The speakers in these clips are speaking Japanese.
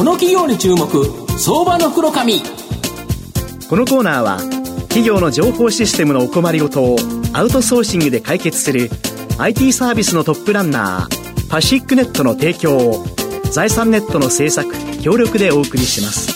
この企業に注目相場の袋このコーナーは企業の情報システムのお困りごとをアウトソーシングで解決する IT サービスのトップランナーパシックネットの提供を財産ネットの制作協力でお送りします。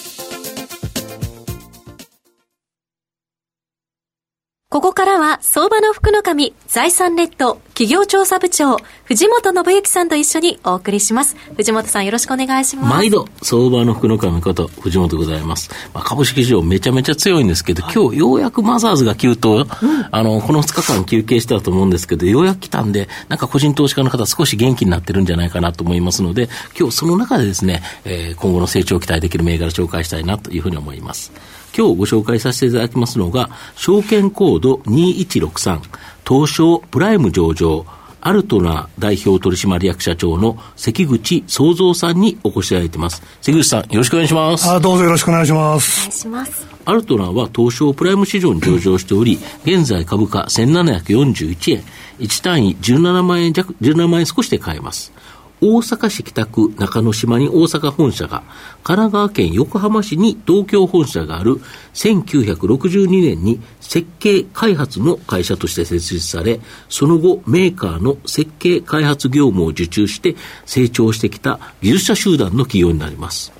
ここからは、相場の福の神、財産ネット、企業調査部長、藤本信之さんと一緒にお送りします。藤本さんよろしくお願いします。毎度、相場の福の神こと、藤本でございます。まあ、株式市場めちゃめちゃ強いんですけど、はい、今日ようやくマザーズが急騰、うん、あの、この2日間休憩したと思うんですけど、ようやく来たんで、なんか個人投資家の方少し元気になってるんじゃないかなと思いますので、今日その中でですね、えー、今後の成長を期待できる銘柄紹介したいなというふうに思います。今日ご紹介させていただきますのが、証券コード2163、東証プライム上場、アルトナ代表取締役社長の関口創造さんにお越しいただいています。関口さん、よろしくお願いします。あどうぞよろしくお願いします。お願いします。アルトナは東証プライム市場に上場しており、現在株価1741円、1単位17万円弱、17万円少しで買えます。大阪市北区中之島に大阪本社が、神奈川県横浜市に東京本社がある1962年に設計開発の会社として設立され、その後メーカーの設計開発業務を受注して成長してきた技術者集団の企業になります。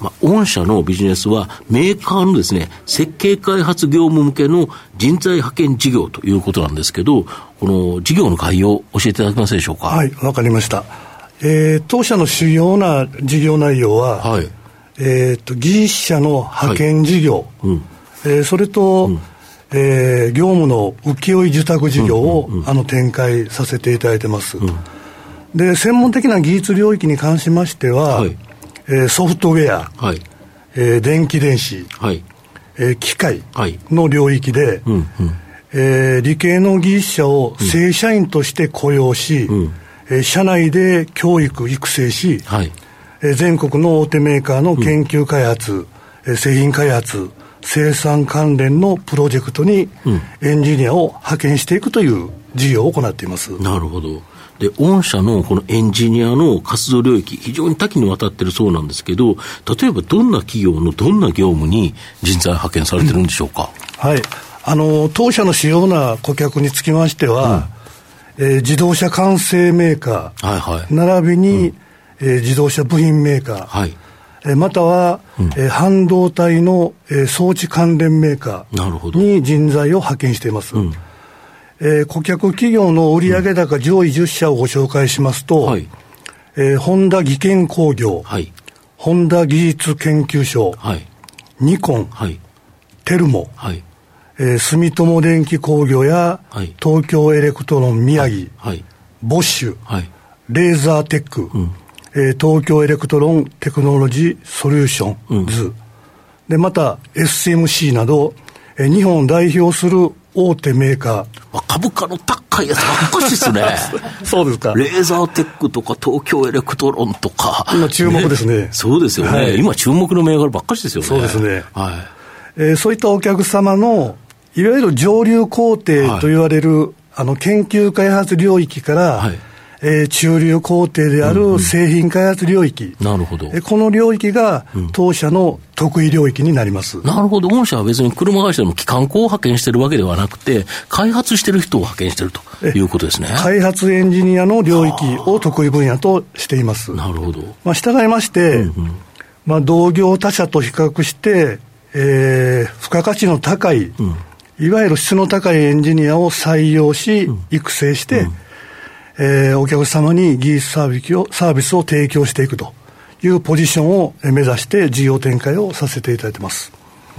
まあ、御社のビジネスはメーカーのですね、設計開発業務向けの人材派遣事業ということなんですけど、この事業の概要を教えていただけますでしょうか？はい、わかりました。えー、当社の主要な事業内容は、はい、えーと、技術者の派遣事業、はい。うん、えー、それと、うん、えー、業務の請負受託事業を、うんうんうん、あの展開させていただいてます、うん、で専門的な技術領域に関しましては、はい、えー、ソフトウェア、はい。えー、電気電子、はい。えー、機械の領域で、うんうん。えー、理系の技術者を正社員として雇用し、うんえ社内で教育育成し、はい、え全国の大手メーカーの研究開発、うん、製品開発生産関連のプロジェクトにエンジニアを派遣していくという事業を行っています。なるほど。で、御社のこのエンジニアの活動領域、非常に多岐にわたってるそうなんですけど、例えばどんな企業のどんな業務に人材派遣されてるんでしょうか？うん、はい。あの、当社の主要な顧客につきましては、うんえー、自動車完成メーカー、はいはい、並びに、うん、えー、自動車部品メーカー、はい。えー、または、うん、えー、半導体の、えー、装置関連メーカーに人材を派遣しています。うん、えー、顧客企業の売上高上位10社をご紹介しますと、はい。えー、ホンダ技研工業、はい、ホンダ技術研究所、はい、ニコン、はい、テルモ、はいえー、住友電機工業や、はい、東京エレクトロン宮城、はい、ボッシュ、はい、レーザーテック、うん、えー、東京エレクトロンテクノロジーソリューションズ、うん、でまた SMC など、えー、日本を代表する大手メーカー。株価の高いやつばっかりですね。そうですか。レーザーテックとか東京エレクトロンとか。今注目ですね。ねそうですよね、はい、今注目の銘柄ばっかりですよね。そうですね。はい。えー、そういったお客様のいわゆる上流工程と言われる、はい、あの研究開発領域から、はい、えー、中流工程である製品開発領域、うんうん、なるほど。この領域が当社の得意領域になります、うん、なるほど、御社は別に車会社でも機関工を派遣しているわけではなくて、開発している人を派遣しているということですね。開発エンジニアの領域を得意分野としています。なるほど、まあ、従いまして、うんうん、まあ、同業他社と比較して、えー、付加価値の高い、うんいわゆる質の高いエンジニアを採用し、育成して、うん、えー、お客様に技術サービスをサービスを提供していくというポジションを目指して事業展開をさせていただいてます。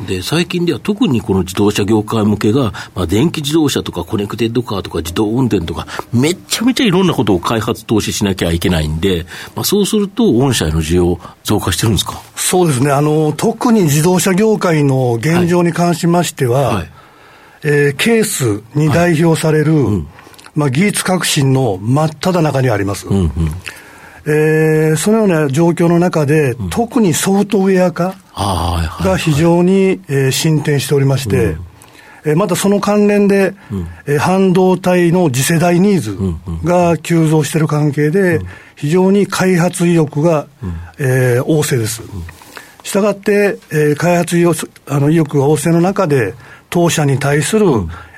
で、最近では特にこの自動車業界向けが、まあ、電気自動車とかコネクテッドカーとか自動運転とか、めちゃめちゃいろんなことを開発投資しなきゃいけないんで、まあ、そうすると、御社への需要増加してるんですか？そうですね。あの、特に自動車業界の現状に関しましては、はい。はいえー、ケースに代表される、はい。うん、まあ、技術革新の真っ只中にあります。うんうん、えー、そのような状況の中で、うん、特にソフトウェア化が非常に、えー、進展しておりまして、うん。えまたその関連で、うん、半導体の次世代ニーズが急増している関係で、非常に開発意欲が、うん、えー、旺盛です。したがって、えー、開発意欲あの意欲が旺盛の中で、当社に対する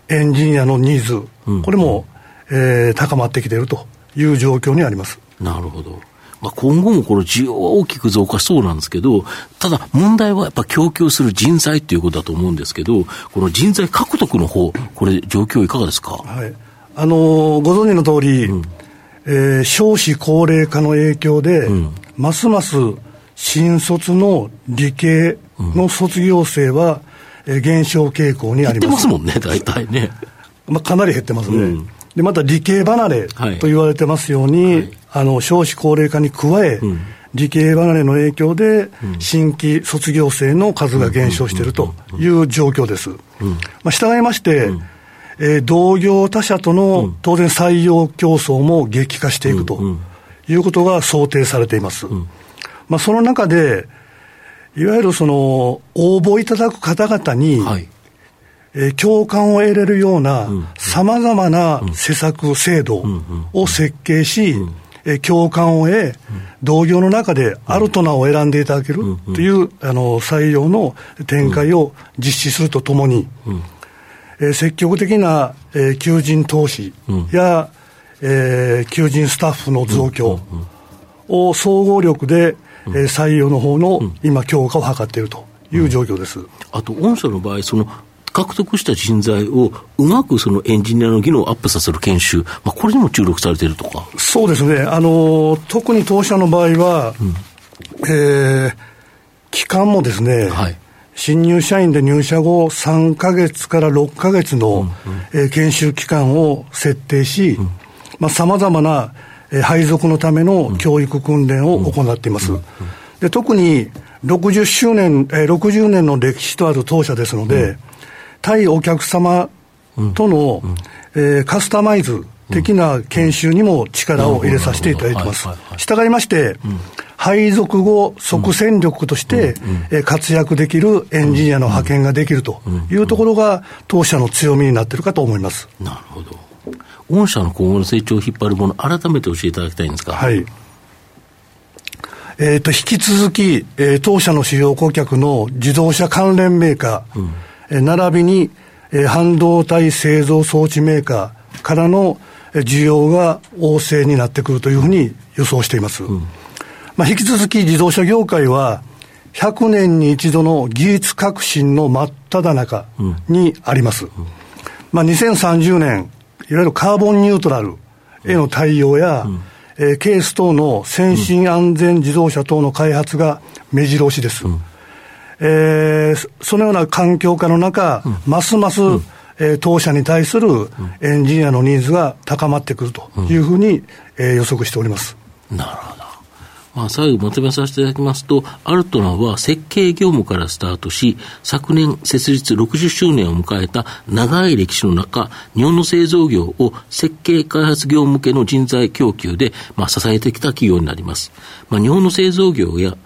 エンジニアのニーズ、うん、これも、えー、高まってきているという状況にあります。なるほど。まあ、今後もこの需要は大きく増加しそうなんですけど、ただ問題はやっぱ供給する人材ということだと思うんですけど、この人材獲得の方、これ状況いかがですか？はい。あのー、ご存知の通り、うん、えー、少子高齢化の影響で、うん、ますます新卒の理系の卒業生は、えー、減少傾向にあります。減ってますもんね、大体ね。まあ、かなり減ってますね。うん、で、また理系離れと言われてますように、はい、あの、少子高齢化に加え、うん、理系離れの影響で、新規卒業生の数が減少しているという状況です。まあ、従いまして、えー、同業他社との当然採用競争も激化していくということが想定されています。まあ、その中で、いわゆるその応募いただく方々に、はい。えー、共感を得れるようなさまざまな施策、制度を設計し、えー、共感を得、同業の中でアルトナを選んでいただけるという、あの採用の展開を実施するとともに、えー、積極的な、えー、求人投資や、えー、求人スタッフの増強を総合力でえー、採用の方の今、強化を図っているという状況です。あと、御社の場合、その獲得した人材をうまくそのエンジニアの技能をアップさせる研修、まあ、これにも注力されているとか。そうですね、あの特に当社の場合は、うん、えー、期間もですね、はい、新入社員で入社後3か月から6か月の、うんうん、えー、研修期間を設定し、さまざ、まなえ配属のための教育訓練を行っています。で特に60周年、え60年の歴史とある当社ですので、対お客様との、えカスタマイズ的な研修にも力を入れさせていただいてます。従いまして、配属後、即戦力として、え活躍できるエンジニアの派遣ができるというところが、当社の強みになっているかと思います。なるほど。御社の今後の成長を引っ張るもの、改めて教えていただきたいんですか。はい。えっ、ー、と、引き続き、えー、当社の主要顧客の自動車関連メーカー、うん、えー、並びに、えー、半導体製造装置メーカーからの需要が旺盛になってくるというふうに予想しています。うん、まあ、引き続き自動車業界は、100年に一度の技術革新の真っ只中にあります。うん、まあ、2030年、いわゆるカーボンニュートラルへの対応や、うん、えー、ケース等の先進安全自動車等の開発が目白押しです。うん、えー、そのような環境下の中、うん、ますます、うん、えー、当社に対するエンジニアのニーズが高まってくるというふうに、えー、予測しております。なるほど。まあ、最後まとめさせていただきますと、アルトナは設計業務からスタートし、昨年設立60周年を迎えた長い歴史の中、日本の製造業を設計開発業向けの人材供給で、まあ、支えてきた企業になります。まあ、日本の製造業や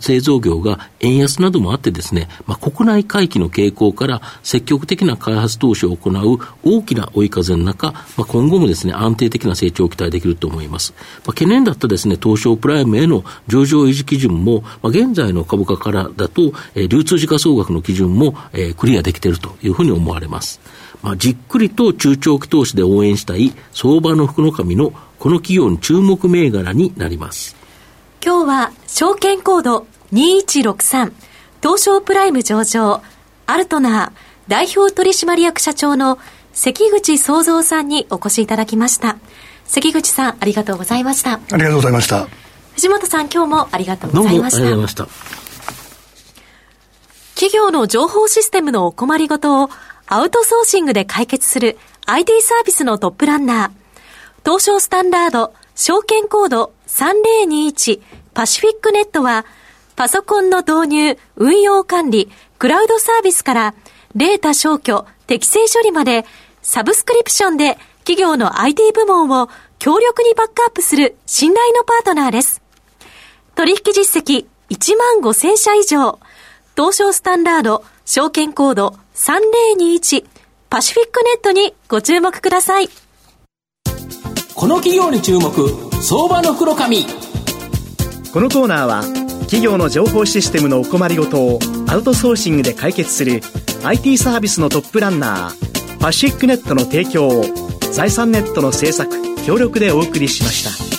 製造業が円安などもあってですね、まあ、国内回帰の傾向から積極的な開発投資を行う大きな追い風の中、まあ、今後もですね、安定的な成長を期待できると思います。まあ、懸念だったですね、東証プライムへの上場維持基準も、まあ、現在の株価からだと、えー、流通時価総額の基準も、えー、クリアできているというふうに思われます。まあ、じっくりと中長期投資で応援したい相場の福の神のこの企業の注目銘柄になります。今日は証券コード2163東証プライム上場アルトナー代表取締役社長の関口創造さんにお越しいただきました。関口さんありがとうございました。ありがとうございました。藤本さん今日もありがとうございました。どうもありがとうございました。企業の情報システムのお困りごとをアウトソーシングで解決する IT サービスのトップランナー東証スタンダード証券コード3021パシフィックネットは、パソコンの導入、運用管理、クラウドサービスから、データ消去、適正処理まで、サブスクリプションで企業の IT 部門を強力にバックアップする信頼のパートナーです。取引実績1万5000社以上、東証スタンダード証券コード3021パシフィックネットにご注目ください。この企業に注目、相場の黒髪。このコーナーは、企業の情報システムのお困りごとをアウトソーシングで解決する IT サービスのトップランナー、パシフィックネットの提供を財産ネットの制作、協力でお送りしました。